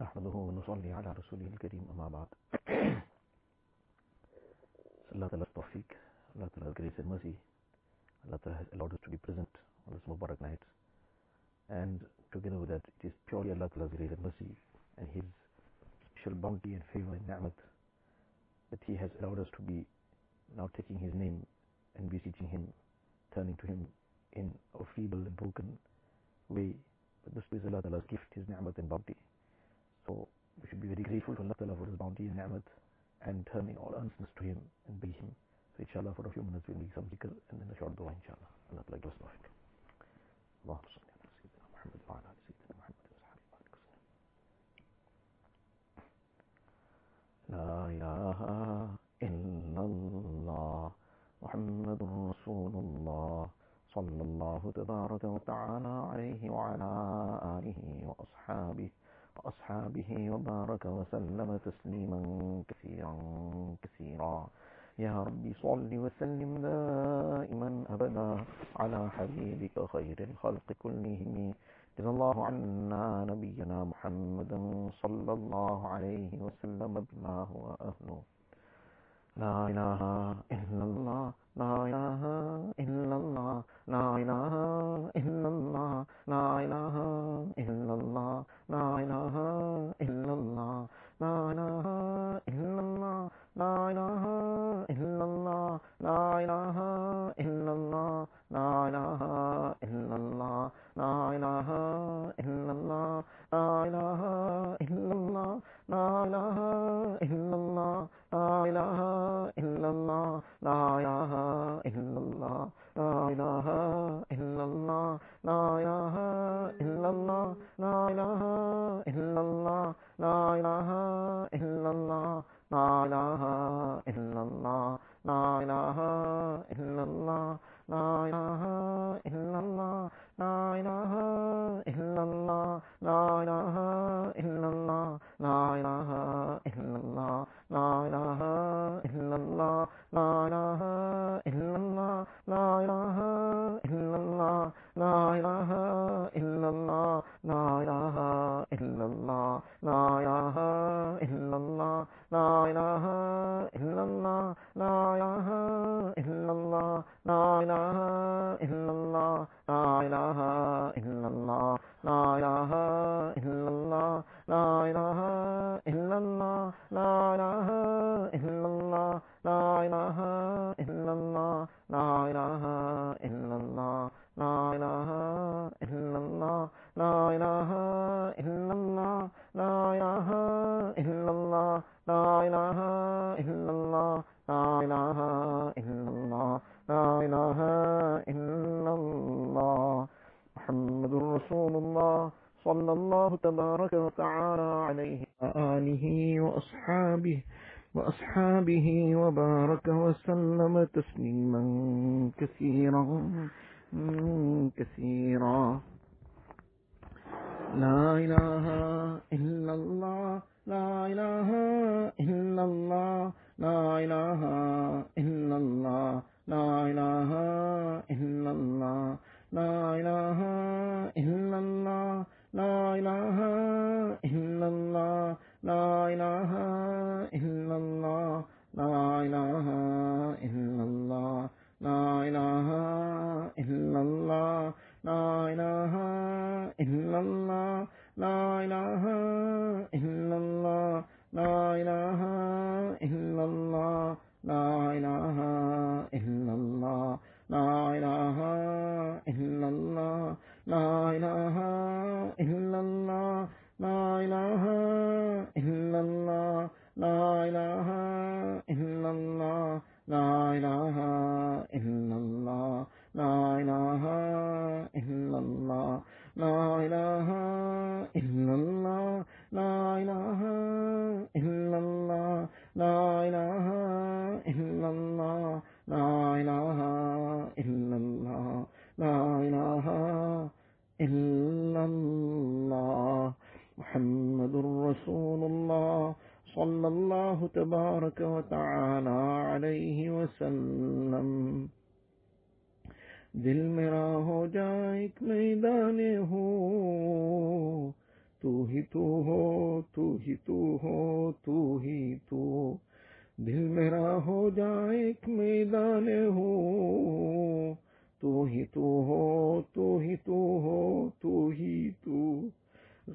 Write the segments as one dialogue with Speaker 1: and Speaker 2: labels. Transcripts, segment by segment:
Speaker 1: نحمده ونصلي على رسوله الكريم أما بعد Allah Ta'ala's tawfiq, Allah Ta'ala's grace and mercy, Allah Ta'ala has allowed us to be present on this Mubarak night. And together with that, it is purely Allah Ta'ala's grace and mercy and His special bounty and favor and ni'mat that He has allowed us to be now taking His name and beseeching Him, turning to Him in a feeble and broken way. But this is Allah Ta'ala's gift, His ni'mat and bounty. So we should be very grateful to Allah for His bounty and ni'mat and turning all earnestness to Him and beg Him. So inshallah for a few minutes we'll make some zikr and then a short dua inshallah. Allah give us tawfiq. اللهم صل على سيدنا محمد وعلى ال سيدنا محمد واصحابه وبارك وسلم. لا إله إلا الله محمد رسول الله صلى الله تبارك وتعالى عليه وعلى آله وأصحابه وأصحابه وبارك وسلم تسليما كثيرا كثيرا. يا ربي صل وسلم دائما أبدا على حبيبك خير الخلق كلهم. جزا الله عنا نبينا محمدا صلى الله عليه وسلم بما هو أهله نائنا نائنا نائنا نائنا لا نائنا نائنا اللہ لا الہ الا اللہ لا الہ الا اللہ لا الہ الا اللہ لا الہ الا اللہ لا الہ الا اللہ لا الہ تعالی علیہ وسلم. دل میرا ہو جائے ایک میدان ہو، تو ہی تو ہو، تو ہی تو ہو، تو ہی تو۔ دل میرا ہو جائے ایک میدان ہو، تو ہی تو ہو، تو ہی تو ہو، تو ہی تو۔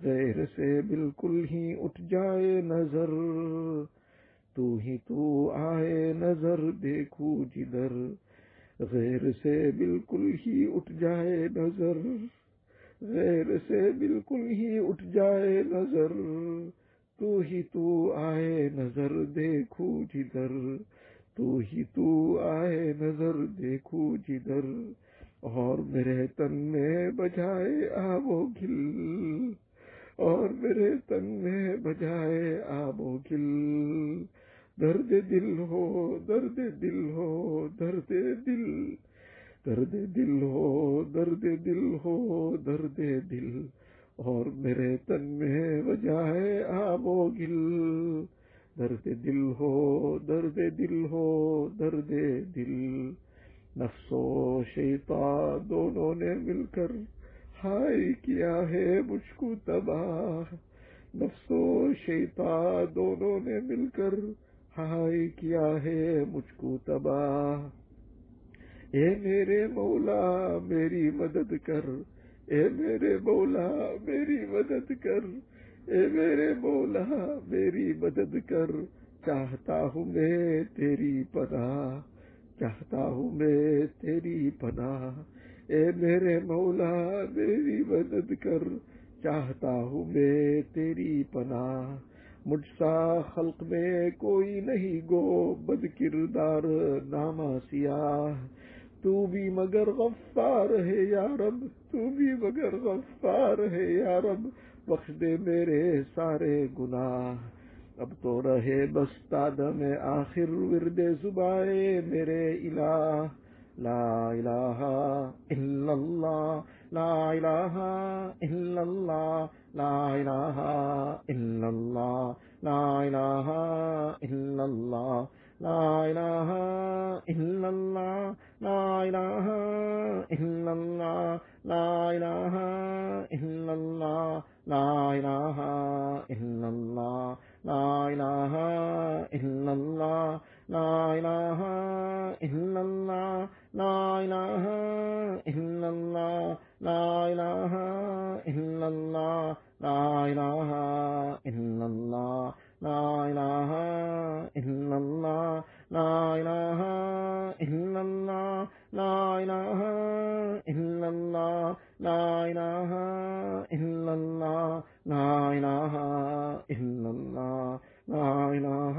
Speaker 1: غیر سے بالکل ہی اٹھ جائے نظر تو ہی تو آئے نظر، دیکھو جدھر غیر سے بالکل ہی اٹھ جائے نظر۔ غیر سے بالکل ہی اٹھ جائے نظر۔ تو ہی تو آئے نظر، دیکھو جدھر تو ہی تو آئے نظر، دیکھو جدھر اور میرے تن میں بجائے آب و گل۔ اور میرے تن میں بجائے آب و گل۔ درد دل ہو، درد دل ہو، درد دل درد دل ہو، درد دل ہو، درد دل۔ اور میرے تن میں بجائے آب و گل۔ درد دل ہو، درد دل ہو، درد دل۔ نفس و شیطاں دونوں نے مل کر ہائی کیا ہے مجھ کو تباہ۔ نفس و شیتا دونوں نے مل کر ہائے کیا ہے مجھ کو تباہ۔ اے میرے مولا، میری مدد کر۔ اے میرے مولا، میری مدد کر۔ اے میرے مولا، میری مدد کر۔ چاہتا ہوں میں تیری پناہ۔ چاہتا ہوں میں تیری پناہ۔ اے میرے مولا، میری مدد کر۔ چاہتا ہوں میں تیری پناہ۔ مجھ سا خلق میں کوئی نہیں گو بد کردار نامہ سیاہ۔ تو بھی مگر غفار ہے یا رب، تو بھی مگر غفار ہے یا رب، بخش دے میرے سارے گناہ۔ اب تو رہے بس تا دمِ آخر وردِ زباں اے میرے الہ۔ لا الہ الا اللہ، لا الہ الا اللہ۔ لا الہ الا اللہ لا الہ الا اللہ لا الہ الا اللہ لا الہ الا اللہ لا الہ الا اللہ لا الہ الا اللہ لا الہ الا اللہ لا الہ الا اللہ لا الہ الا اللہ لا إله إلا الله لا إله إلا الله لا إله إلا الله لا إله إلا الله لا إله إلا الله لا إله إلا الله لا إله إلا الله لا إله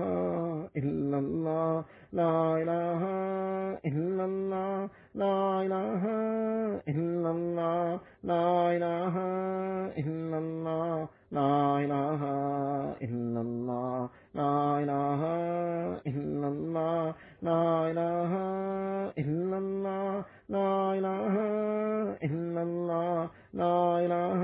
Speaker 1: إلا الله لا إله إلا الله لا إله إلا الله لا إله إلا الله لا إله إلا الله لا إله إلا الله لا إله إلا الله لا إله إلا الله لا إله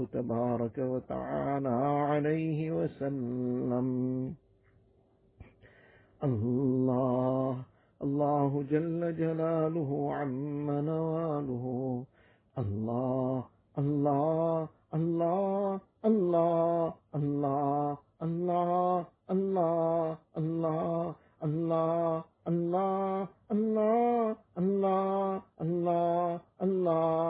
Speaker 1: الله تبارك وتعالى عليه وسلم الله الله جل جلاله عم نواله الله الله الله الله الله الله الله الله الله الله الله الله الله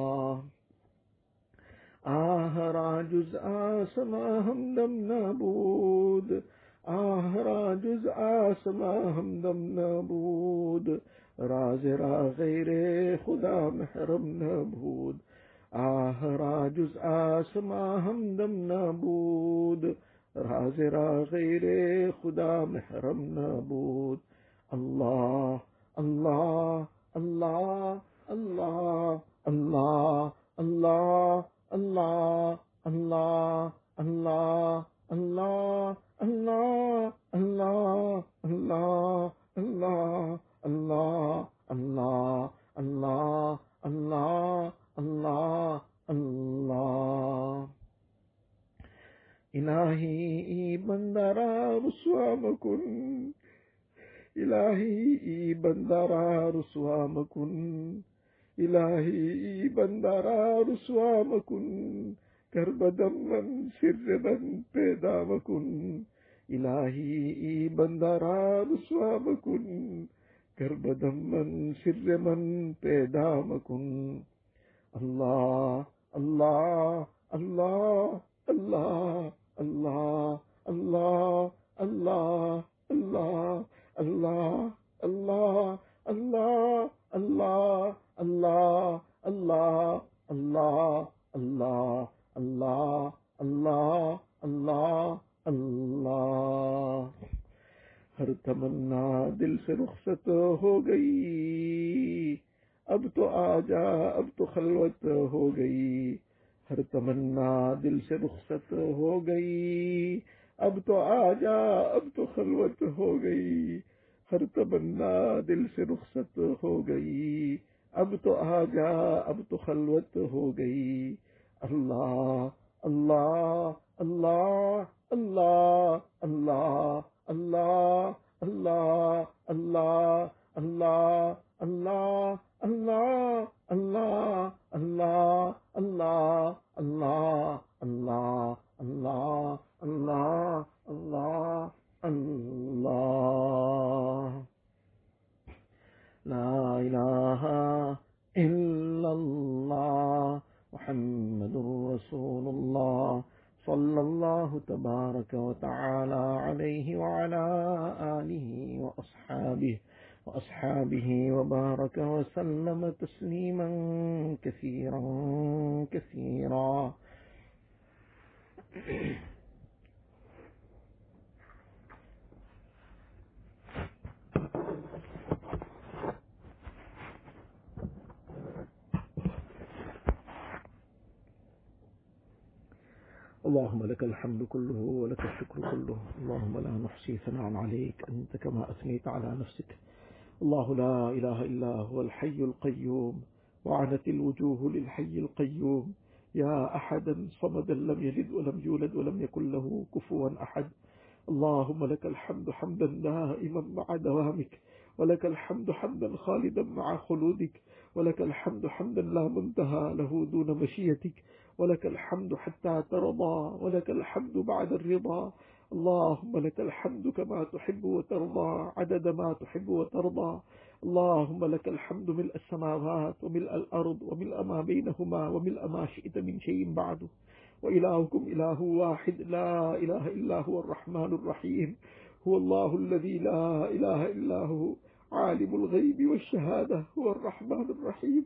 Speaker 1: آہرا جز آسما ہمدم نابود، آہرا جز
Speaker 2: آسما ہمدم نابود، راز را غیر خدا محرم نبود آہرا جز آسما ہمدم نابود، راز را غیر خدا محرم نبود اللہ اللہ اللہ اللہ اللہ دارا رسوا مکن کر بدم من سر من پیدا مکن الہی بندارا رسوا مکن کر بدم من سر من پیدا مکن اللہ اللہ اللہ اللہ اللہ اللہ اللہ اللہ اللہ اللہ اللہ اللہ اللہ سے رخصت ہو گئی۔ اب تو آ جا، اب تو خلوت ہو گئی۔ ہر تمنا دل سے رخصت ہو گئی۔ اب تو آ جا، اب تو خلوت ہو گئی۔ ہر تمنا دل سے رخصت ہو گئی۔ اب تو آ جا، اب تو خلوت ہو گئی۔ اللہ اللہ اللہ لا إله إلا الله محمد رسول الله صلى الله تبارك وتعالى عليه وعلى آله وأصحابه وأصحابه وبارك وسلم تسليما كثيرا كثيرا. اللهم لك الحمد كله ولك الشكر كله. اللهم لا نحصي ثناء عليك. أنت كما أثنيت على نفسك. الله لا إله إلا هو الحي القيوم. وعنت الوجوه للحي القيوم. يا أحدا صمدا لم يلد ولم يولد ولم يكن له كفوا أحد. اللهم لك الحمد حمدا دائما مع دوامك. ولك الحمد حمدا خالدا مع خلودك. ولك الحمد حمدا لا منتهى له دون مشيتك. ولك الحمد حتى ترضى ولك الحمد بعد الرضا. اللهم لك الحمد كما تحب وترضى عدد ما تحب وترضى. اللهم لك الحمد ملء السماوات وملء الأرض وملء ما بينهما وملء ما شئت من شيء بعده وإلهكم إله واحد لا إله إلا هو الرحمن الرحيم. هو الله الذي لا إله إلا هو عالم الغيب والشهادة هو الرحمن الرحيم.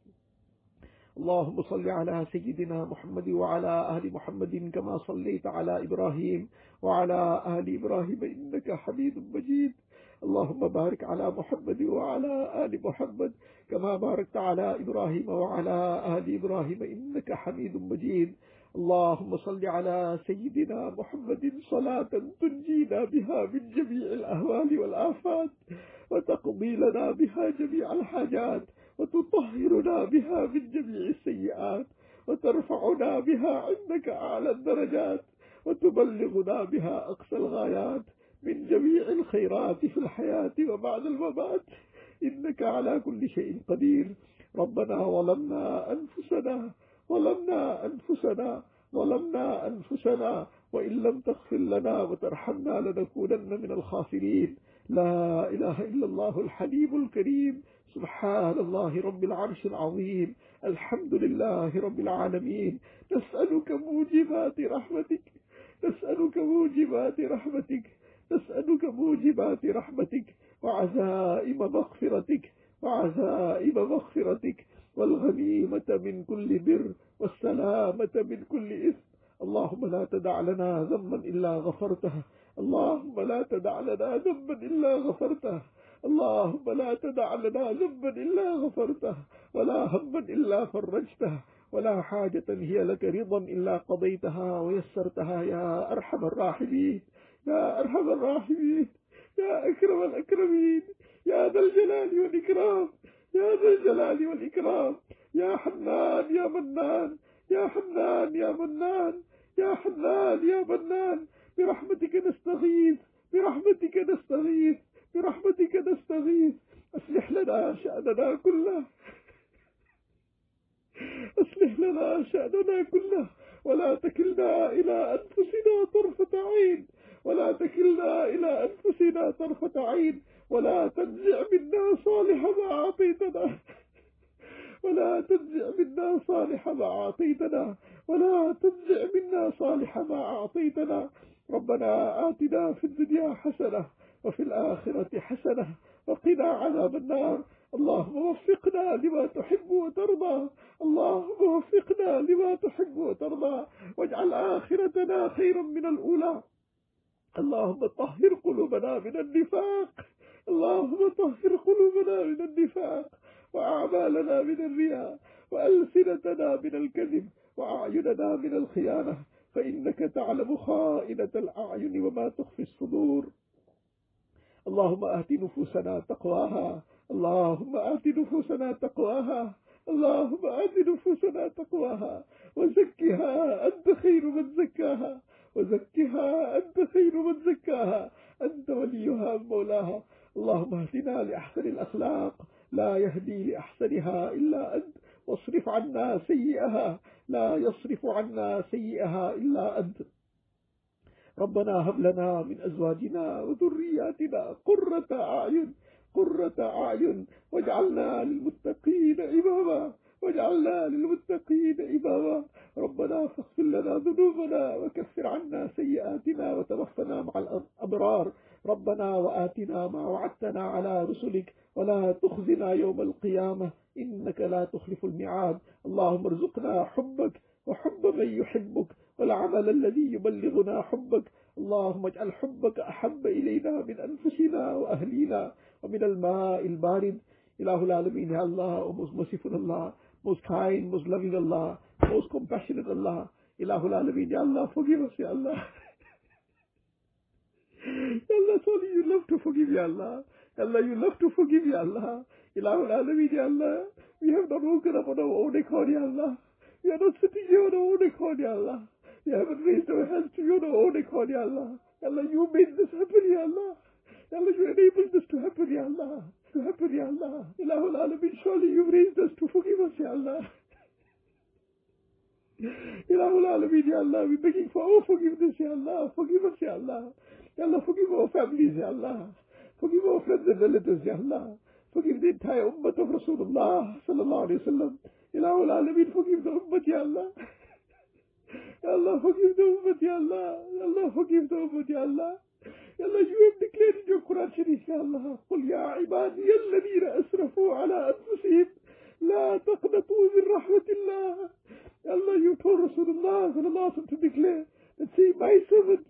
Speaker 2: اللهم صل على سيدنا محمد وعلى آل محمد كما صليت على إبراهيم وعلى آل إبراهيم إنك حميد مجيد. اللهم بارك على محمد وعلى آل محمد كما باركت على إبراهيم وعلى آل إبراهيم إنك حميد مجيد. اللهم صل على سيدنا محمد صلاة تنجينا بها من جميع الأهوال والآفات وتقضي لنا بها جميع الحاجات. وتطهرنا بها من جميع السيئات وترفعنا بها عندك أعلى الدرجات وتبلغنا بها أقصى الغايات من جميع الخيرات في الحياة وبعد الممات. إنك على كل شيء قدير. ربنا ظلمنا أنفسنا ظلمنا أنفسنا ظلمنا أنفسنا. وإن لم تغفر لنا وترحمنا لنكونن من الخاسرين. لا إله إلا الله الحليم الكريم. سبحان الله رب العرش العظيم الحمد لله رب العالمين. نسألك موجبات رحمتك نسألك موجبات رحمتك نسألك موجبات رحمتك وعزائم مغفرتك وعزائم مغفرتك. والغنيمة من كل بر والسلامة من كل إثم. اللهم لا تدع لنا ذنبا إلا غفرته. اللهم لا تدع لنا ذنبا إلا غفرته. اللهم لا تدع لنا ذنبا إلا غفرته ولا هما إلا فرجته ولا حاجة هي لك رضا إلا قضيتها ويسرتها يا أرحم الراحمين يا أرحم الراحمين يا أكرم الأكرمين يا ذا الجلال والإكرام يا ذا الجلال والإكرام يا حنان يا منان يا حنان يا منان يا حنان يا منان برحمتك نستغيث برحمتك نستغيث. برحمتك نستغيث. أصلح لنا شأننا كله. أصلح لنا شأننا كله. ولا تكلنا إلى أنفسنا طرفة عين. ولا تكلنا إلى أنفسنا طرفة عين. ولا تنزع منا صالح ما أعطيتنا. ولا تنزع منا صالح ما أعطيتنا. ولا تنزع منا صالح ما أعطيتنا. ربنا آتنا في الدنيا حسنة وفي الآخرة حسنة وقنا عذاب النار. اللهم وفقنا لما تحب وترضى. اللهم وفقنا لما تحب وترضى. واجعل آخرتنا خيرا من الأولى. اللهم طهر قلوبنا من النفاق. اللهم طهر قلوبنا من النفاق. وأعمالنا من الرياء. وألسنتنا من الكذب. وأعيننا من الخيانة. فإنك تعلم خائنة الأعين وما تخفي الصدور. اللهم آت نفوسنا تقواها. اللهم آت نفوسنا تقواها. اللهم آت نفوسنا تقواها. وزكها أنت خير من زكاها. وزكها أنت خير من زكاها. أنت وليها مولاها. اللهم اهدنا لأحسن الأخلاق. لا يهدي لأحسنها إلا أنت. واصرف عنا سيئها. لا يصرف عنا سيئها إلا أنت. ربنا هب لنا من أزواجنا وذرياتنا قرة أعين قرة أعين. واجعلنا للمتقين إماما. واجعلنا للمتقين إماما. ربنا فاغفر لنا ذنوبنا وكفر عنا سيئاتنا وتوفنا مع الأبرار. ربنا وآتنا ما وعدتنا على رسلك. ولا تخزنا يوم القيامة. إنك لا تخلف الميعاد. اللهم ارزقنا حبك وحب من يحبك. والعمل الذي يبلغنا حبك اللهم اجعل حبك أحب إلينا من أنفسنا وأهلينا ومن الماء البارد إله العالمين يا الله most merciful Allah most kind most loving Allah most compassionate Allah إله العالمين يا الله forgive us يا Ya Allah, it's only you love to forgive, Ya Allah. Ya Allah, you love to forgive, Ya Allah. Ilahul Alameen, Ya Allah. We have not woken up on our own accord, Ya Allah. We are not sitting here on our own accord, Ya Allah. We haven't raised our hands to you on our own accord, Ya Allah. Ya Allah, you made this happen, Ya Allah. Ya Allah, you enabled this to happen, Ya Allah. To happen, Ya Allah. Ilahul Alameen, surely you've raised us to forgive us, Ya Allah. Ilahul Alameen, Ya Allah, we're begging for our forgiveness, Ya Allah. Forgive us, Ya Allah. Ya Allah, forgive our families, Ya Allah. Forgive our friends and relatives, Ya Allah. Forgive the entire ummah of Rasulullah sallallahu alayhi wa sallam. Ilahul Alameen, forgive the ummah, Ya Allah. Ya Allah, forgive the Ya Allah. Ya Allah, forgive the Ya Allah. Ya Allah, you have declared in your Quran Sharif, Ya Allah. قل يا عبادي الذين أسرفوا على أنفسهم لا تقنطوا من رحمة الله. Ya Allah, you told Rasulullah sallallahu alayhi wa sallam to declare that say, my servants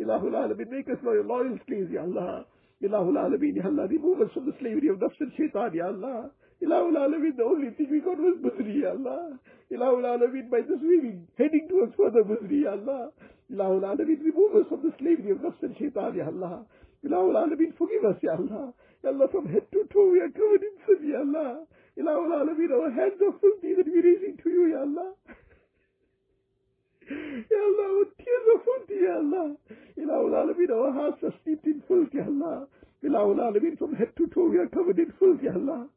Speaker 2: Ilahul Alameen, make us your loyal slaves, Ya Allah. Ilahul Alameen, Ya Allah. Remove us from the slavery of nafs and shaitan, Ya Allah. Ilahul Alameen, the only thing we got was misery, Ya Allah. Ilahul Alameen, by this way we heading towards further misery, Ya Allah. Ilahul Alameen, remove us from the slavery of nafs and shaitan, Ya Allah. Ilahul Alameen, forgive us, Ya Allah. Ya Allah, from head to toe we are covered in sin, Ya Allah. Ilahul Alameen, our hands are filthy that we are raising to you, Ya Allah. Ya Allah, our tears are filthy, Ya Allah. Ilahul Alameen, our hearts are steeped in filth, Ya Allah. From head to toe we are covered in filth, Ya Allah.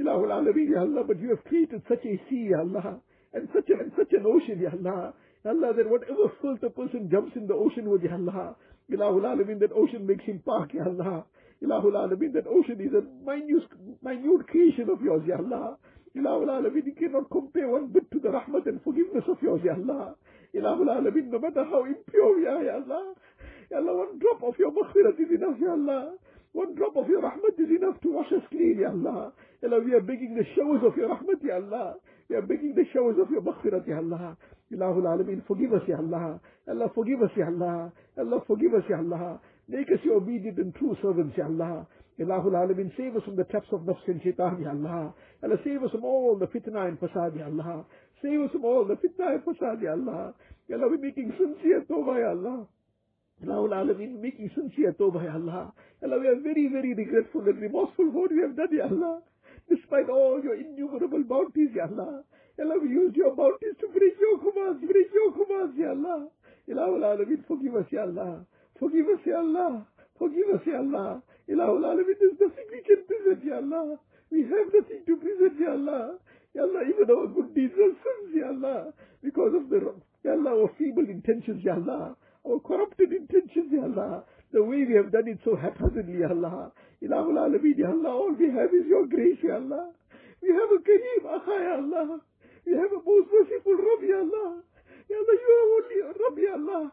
Speaker 2: Ilahul Alameen, Ya Allah, but you have created such a sea, Ya Allah, and such, a, and such an ocean, Ya Allah. Ya that whatever filth a person jumps in the ocean with, Ya Allah, Ilahul Alameen, that ocean makes him park, Ya Allah. Ilahul Alameen, that ocean is a minute, minute creation of yours, Ya Allah. Ilahul Alameen, you cannot compare one bit to the rahmat and forgiveness of yours, Ya Allah. Ilahul Alameen, no matter how impure we are, Ya Allah. Ya Allah, one drop of your maghfirat is enough, Ya Allah. One drop of your rahmat is enough to wash us clean, Ya Allah. Ya Allah, we are begging the showers of your rahmat, Ya Allah. We are begging the showers of your maghfirat, Ya Allah. Ilahul Alameen, forgive us, Ya Allah. Allah, forgive us, Ya Allah. Allah, forgive us, Ya Allah. Make us your obedient and true servants, Ya Allah. Ilahul Alameen, save us from the traps of nafs and shaitan, Ya Allah. Allah, save us from all the fitna and fasad, Ya Allah. Save us from all the fitna and fasad, Ya Allah. Ya Allah, we're making sincere tawbah, Ya Allah. Ilahul Alameen, making sincere tawbah, Ya Allah. Ya Allah, we are very, very regretful and remorseful for what we have done, Ya Allah. Despite all your innumerable bounties, Ya Allah. Ya Allah, we used your bounties to break your commands, break your commands, Ya Allah. Ilahul Alameen, forgive us, Ya Allah. Forgive us, Ya Allah. Forgive us, Ya Allah. Ilahul Alameen, there's nothing we can present, Ya Allah. We have nothing to present, Ya Allah. Ya Allah, even our good deeds are sins, Ya Allah. Because of the, Ya Allah, our feeble intentions, Ya Allah. Our corrupted intentions, Ya Allah. The way we have done it so haphazardly, Ya Allah. Ilahul Alameen, Ya Allah, all we have is your grace, Ya Allah. We have a Kareem Akha, Ya Allah. We have a most merciful Rabb, Ya Allah. Ya Allah, you are only Rabb, Ya Allah.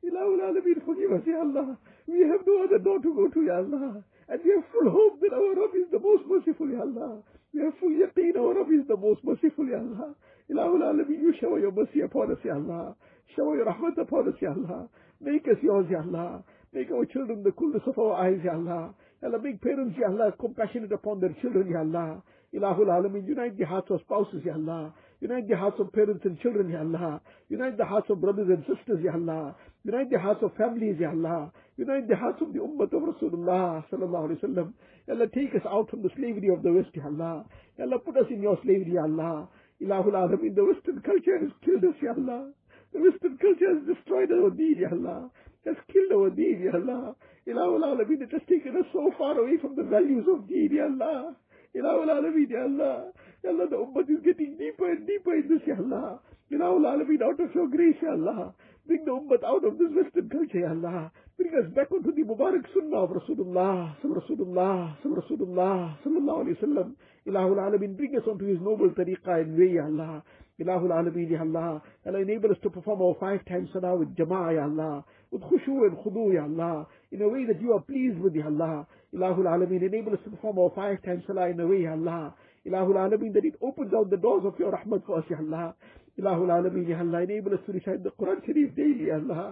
Speaker 2: Ilahul Alameen, forgive us, Ya Allah. We have no other door to go to, Ya Allah. And we have full hope that our Rabb is the most merciful, Ya Allah. Full yaqeen our Rabb is the most merciful, Ya Allah. Ilahul Alameen, you shower your mercy upon us, Ya Allah. Shower your rahmat upon us, Ya Allah. Make us yours, Ya Allah. Make our children the coolness of our eyes, Ya Allah. Ya Allah, make parents, Ya Allah, compassionate upon their children, Ya Allah. Ilahul Alameen, unite the hearts of spouses, Ya Allah. Unite the hearts of parents and children, Ya Allah. Unite the hearts of brothers and sisters, Ya Allah. Unite the hearts of families, Ya Allah. Unite the hearts of the ummah of Rasulullah sallallahu alayhi wa sallam. Ya Allah, take us out from the slavery of the West, Ya Allah. Ya Allah, put us in your slavery, Ya Allah. Ilahul Alameen, the Western culture has killed us, Ya Allah. The Western culture has destroyed our deen, Ya Allah. Has killed our deen, Ya Allah. Ilahul Alameen, it has taken us so far away from the values of deen, Ya Allah. Ilahul Alameen, Ya Allah. Ya Allah, the ummah is getting deeper and deeper in this, Ya Allah. Ilahul Alameen, out of your grace, Ya Allah. Bring the ummah out of this Western culture, Ya Allah. Bring us back onto the Mubarak Sunnah of Rasulullah, Rasulullah, Rasulullah, sallallahu alayhi wa sallam. Ilahul Alameen, bring us onto his noble tariqah and way, Ya Allah. Ilahul Alameen, Ya Allah. Allah, enable us to perform our five times salah with jama'ah, Ya Allah. With khushu and khudu, Ya Allah. In a way that you are pleased with, Ya Allah. إله العالمين، enable us to perform our five times salah in a way, يا الله. إله العالمين، that it opens out the doors of your rahmat for us, يا الله. إله العالمين يا الله enable us to recite قرآن شريف daily يا الله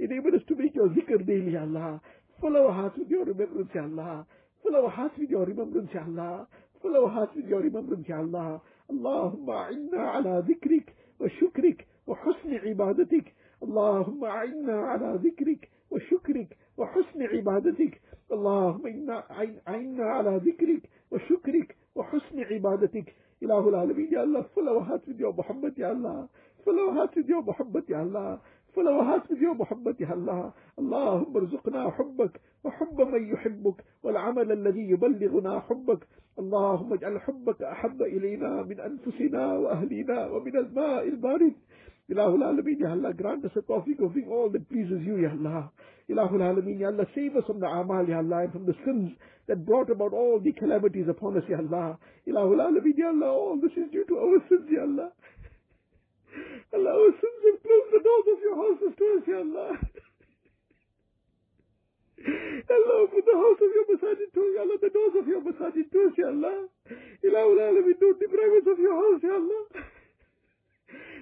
Speaker 2: enable us to do ذكر daily يا الله fill our hearts with your remembrance يا الله fill our hearts with your remembrance يا الله fill our hearts with your remembrance يا الله اللهم اعنا على شکرک و وحسن عبادتك اللهم اعنا على ذكرك وشكرك وحسن عبادتك اللهم اعنا على ذكرك وشكرك وحسن عبادتك إله العالمين يا الله hearts with your Muhammad fill our hearts with your Muhammad fill our hearts with your Muhammad يا الله. اللهم ارزقنا حبك وحب من يحبك والعمل الذي يبلغنا حبك. اللهم اجعل حبك أحب إلينا من أنفسنا وأهلنا ومن الماء البارد. Ilahul Alameen, Ya Allah, grant us a tawfiq of doing all that pleases you, Ya Allah. Ilahul Alameen, Ya Allah, save us from the amal, Ya Allah, and from the sins that brought about all the calamities upon us, Ya Allah. Ilahul Alameen, Ya Allah, all this is due to our sins, Ya Allah. Allah, our sins have closed the doors of your houses to us, Ya Allah. Allah, open the house of your masajid to us, Ya Allah, the doors of your masajid to us, Ya Allah. Ilahul Alameen, don't deprive us of your house, Ya Allah.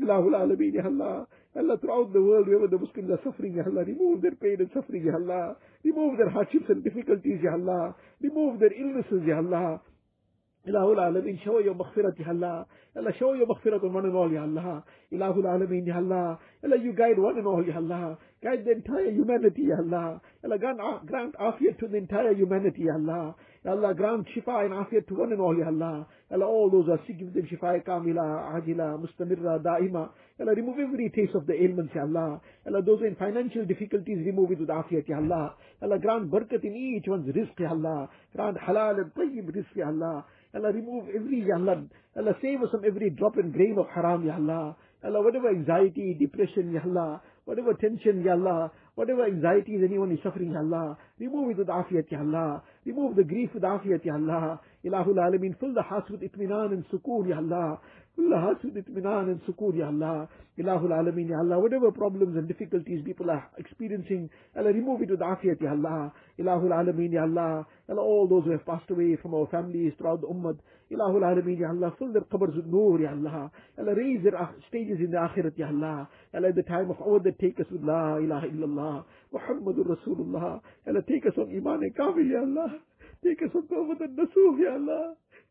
Speaker 2: Ilahul Alameen, Ya Allah. Allah, throughout the world, wherever the Muslims are suffering, Ya Allah, remove their pain and suffering, Ya Allah. Remove their hardships and difficulties, Ya Allah. Remove their illnesses, Ya Allah. Ilahul Alameen, show your maghfirat, Ya Allah. Allah, show your maghfirat on one and all, Ya Allah. Ilahul Alameen, Ya you guide one and all, Ya Allah. Guide the entire humanity, Ya Allah. Allah, grant, grant afiyat to the entire humanity, Ya Allah. Allah, grant shifa and afiyat to one and all, Ya Allah. Allah, all those are sick, give them shifa kamila, ajila, mustamirra, daima. Allah, remove every taste of the ailments, Ya Allah. Allah, those in financial difficulties, remove it with afiyat, Ya Allah. Allah, grant barakat in each one's rizq, Ya Allah. Grant halal and tayyib rizq, Ya Allah. Allah, remove every, Ya Allah. Allah, save us from every drop and grain of haram, Ya Allah. Allah, whatever anxiety, depression, Ya Allah, whatever tension, Ya Allah, whatever anxieties anyone is suffering, Ya Allah, remove it with afiyat, Ya Allah. Remove the grief with afiyat, Ya Allah. Ilahul Alameen, fill the hearts with itminan and sukoon, Ya Allah. Fill the hearts with itminan and sukoon, Ya Allah. Ilahul Alameen, Ya Allah. Whatever problems and difficulties people are experiencing, Allah, remove it with afiyat, Ya Allah. Ilahul Alameen, Ya Allah. Allah, all those who have passed away from our families throughout the ummah, Ilahul Alameen, Ya Allah. Fill their qabrs with noor, Ya Allah. Allah, raise their ah, stages in the akhirat, Ya Allah. Allah, at the time of our that take us with La ilaha illallah. محمد الرسول اللہ۔ اللہ ٹھیک ہے سن ایمان کامل یا اللہ ٹھیک ہے توبت النسوح یا اللہ۔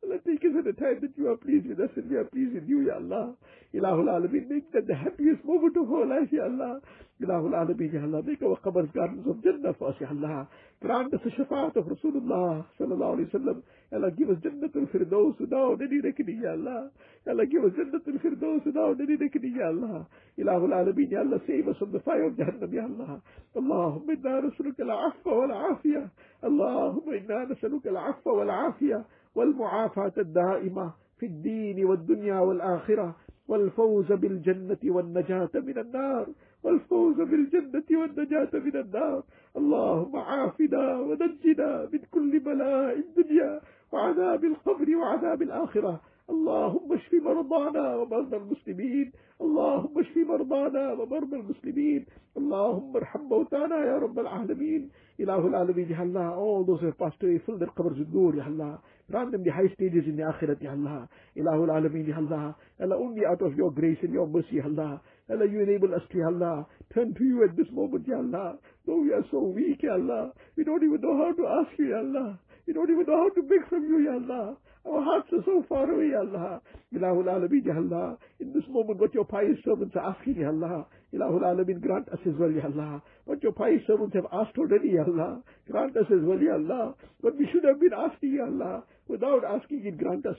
Speaker 2: Allah. Take us at a time that you are pleased with us and we are pleased with you, Ya Allah. Ilahul Alameen, make that the happiest moment of our life, Ya Allah. Ilahul Alameen, Ya Allah. Make our qabrs gardens of Jannah for us, Ya Allah. Grant us the shafaat of Rasulullah, Sallallahu Alaihi Wasallam. Allah, give us Jannatul Firdaus without any reckoning, Ya Allah. Allah, give us Jannatul Firdaus without any reckoning, Ya Allah. Ilahul Alameen, Ya Allah, save us from the fire of Jahannam, Ya Allah. Allahumma inna اللهم إنا نسألك العفو والعافية اللهم إنا نسألك العفو والعافية والمعافاة الدائمة في الدين والدنيا والآخرة والفوز بالجنة والنجاة من النار والفوز بالجنة والنجاة من النار. اللهم عافنا ونجنا من كل بلاء الدنيا وعذاب القبر وعذاب الآخرة. اللهم اشف مرضانا ومرضى المسلمين اللهم اشف مرضانا ومرضى المسلمين اللهم ارحم موتانا يا رب العالمين إله العالمين يا الله all those who have passed away fill their with nur ya Allah grant them the high stages in the akhirat ya Allah إله العالمين ya Allah Allah only out of your grace and your mercy ya Allah Allah you enable us to ya Allah turn to you at this moment ya Allah though we are so weak ya Allah we don't even know how to ask you ya Allah we don't even know how to beg from you ya Allah our hearts are so far away, Allah. Ilahul Alameen, Ya Allah. In this moment, what your pious servants are asking, Ya Allah. Ilahul Alameen, grant us as well, Ya Allah. What your pious servants have asked already, Ya Allah. Grant us as well, Ya Allah. What we should have been asking, Ya Allah. Without asking it, grant us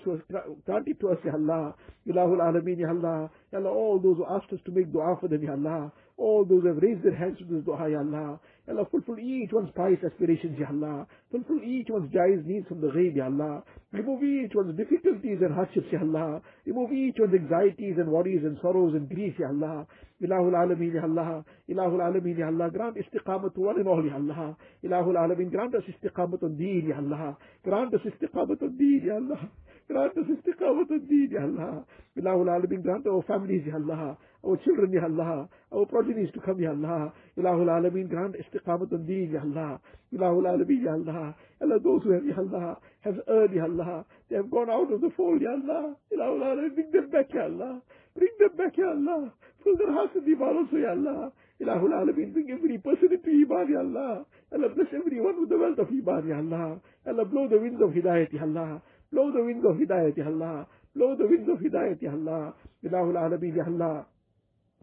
Speaker 2: grant it to us, Ya Allah. Ilahul Alameen, Ya Allah. Ya Allah, all those who asked us to make dua for them, Ya Allah. All those who have raised their hands to this dua, Ya Allah. Allah, fulfill each one's pious aspirations, Ya Allah. Fulfill each one's jaiz needs from the ghaib, Ya Allah. Remove each one's difficulties and hardships, Ya Allah. Remove each one's anxieties and worries and sorrows and grief, Ya Allah. Ilahul Alameen, Ya Allah. Ilahul Alameen, Ya Allah. Grant istiqamat to one and all, Ya Allah. Ilahul Alameen, grant us istiqamat on deen, Ya Allah. Grant us istiqamat on deen, Ya Allah. Grant us istiqamat on deen, Ya Allah. Ilahul Alameen, grant our families, Ya Allah. Our children, Ya Allah. Our progenies to come, Ya Allah. Ilahul Alameen, grant istiqamat on deen, Ya Allah. Ilahul Alameen, Ya Allah. Allah, those who have, Ya Allah, have erred, Ya Allah. They have gone out of the fold, Ya Allah. Ilahul Alameen, bring them back, Ya Allah. Bring them back, Ya Allah. Fill their hearts with Iman also, Ya Allah. Ilahul Alameen, bring every person into Iman, Ya Allah. Allah, bless everyone with the wealth of Iman, Ya Allah. Allah, blow the winds of Hidayat, Ya Allah. Blow the winds of Hidayat, Ya Allah. Blow the winds of Hidayat, Ya Allah. Ilahul Alameen, Ya Allah.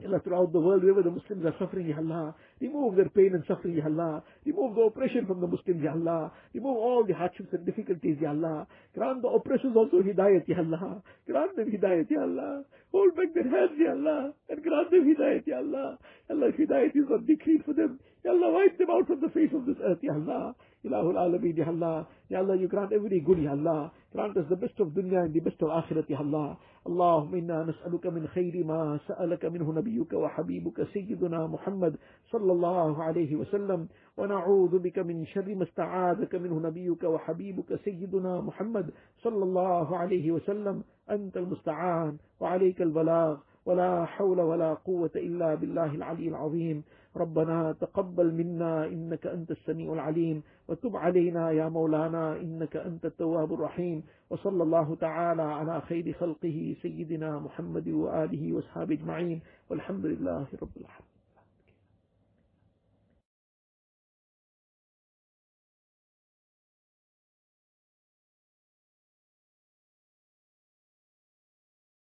Speaker 2: Allah, throughout the world, wherever the Muslims are suffering, Ya Allah, remove their pain and suffering, Ya Allah. Remove the oppression from the Muslims, Ya Allah. Remove all the hardships and difficulties, Ya Allah. Grant the oppressors also hidayat, Ya Allah. Grant them hidayat, Ya Allah. Hold back their hands, Ya Allah, and grant them hidayat, Ya Allah. Allah, hidayat is not decreed for them, Ya Allah, wipe them out from the face of this earth, Ya Allah. Ilahul Alameen, Ya Allah. Ya Allah, you grant every good, Ya Allah. Grant us the best of dunya and the best of akhirat, Ya Allah. اللهم إنا نسألك من خير ما سألك منه نبيك وحبيبك سيدنا محمد صلى الله عليه وسلم ونعوذ بك من شر ما استعاذك منه نبيك وحبيبك سيدنا محمد صلى الله عليه وسلم. أنت المستعان وعليك البلاغ ولا حول ولا قوة إلا بالله العلي العظيم. ربنا تقبل منا إنك أنت السميع العليم وتب علينا يا مولانا إنك أنت التواب الرحيم وصلى الله تعالى على خير خلقه سيدنا محمد وآله وأصحابه أجمعين والحمد لله رب العالمين